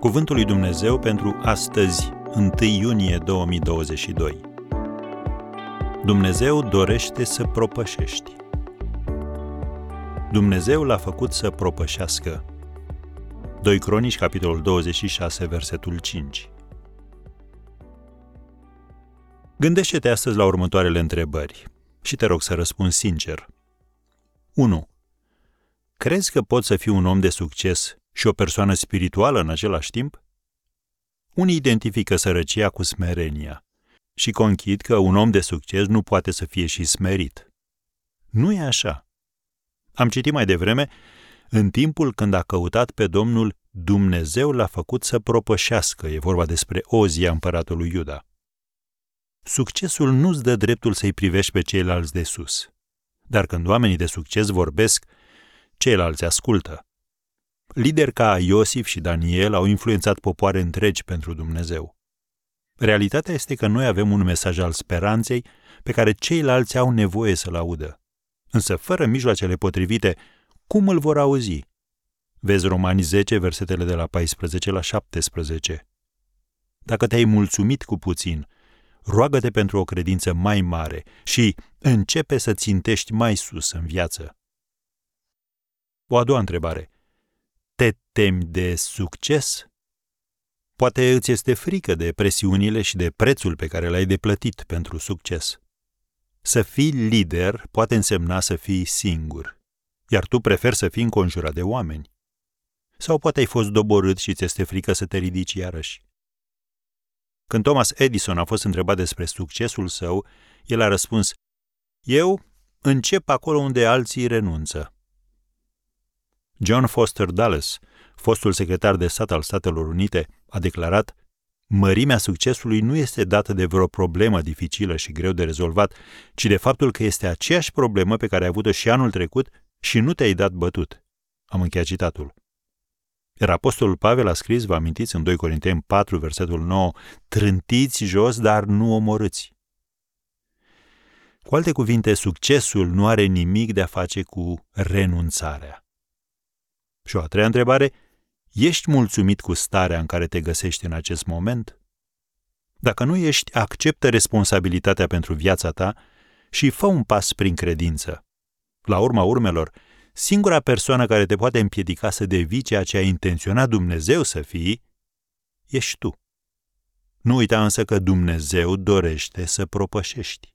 Cuvântul lui Dumnezeu pentru astăzi, 1 iunie 2022. Dumnezeu dorește să propășești. Dumnezeu l-a făcut să propășească. 2 Cronici, capitolul 26, versetul 5. Gândește-te astăzi la următoarele întrebări și te rog să răspunzi sincer. 1. Crezi că poți să fii un om de succes și o persoană spirituală în același timp? Unii identifică sărăcia cu smerenia și conchid că un om de succes nu poate să fie și smerit. Nu e așa. Am citit mai devreme, în timpul când a căutat pe Domnul, Dumnezeu l-a făcut să propășească, e vorba despre Ozia împăratului Iuda. Succesul nu-ți dă dreptul să-i privești pe ceilalți de sus. Dar când oamenii de succes vorbesc, ceilalți ascultă. Lideri ca Iosif și Daniel au influențat popoare întregi pentru Dumnezeu. Realitatea este că noi avem un mesaj al speranței pe care ceilalți au nevoie să-l audă. Însă, fără mijloacele potrivite, cum îl vor auzi? Vezi Romani 10, versetele de la 14 la 17. Dacă te-ai mulțumit cu puțin, roagă-te pentru o credință mai mare și începe să țintești mai sus în viață. O a doua întrebare. Te temi de succes? Poate îți este frică de presiunile și de prețul pe care l-ai deplătit pentru succes. Să fii lider poate însemna să fii singur, iar tu preferi să fii înconjurat de oameni. Sau poate ai fost doborât și ți este frică să te ridici iarăși. Când Thomas Edison a fost întrebat despre succesul său, el a răspuns, Eu încep acolo unde alții renunță. John Foster Dulles, fostul secretar de stat al Statelor Unite, a declarat Mărimea succesului nu este dată de vreo problemă dificilă și greu de rezolvat, ci de faptul că este aceeași problemă pe care ai avut-o și anul trecut și nu te-ai dat bătut. Am încheiat citatul. Iar Apostolul Pavel a scris, vă amintiți, în 2 Corinteni 4, versetul 9, trântiți jos, dar nu omorâți. Cu alte cuvinte, succesul nu are nimic de a face cu renunțarea. Și o a treia întrebare, ești mulțumit cu starea în care te găsești în acest moment? Dacă nu ești, acceptă responsabilitatea pentru viața ta și fă un pas prin credință. La urma urmelor, singura persoană care te poate împiedica să devii ceea ce a intenționat Dumnezeu să fii, ești tu. Nu uita însă că Dumnezeu dorește să propășești.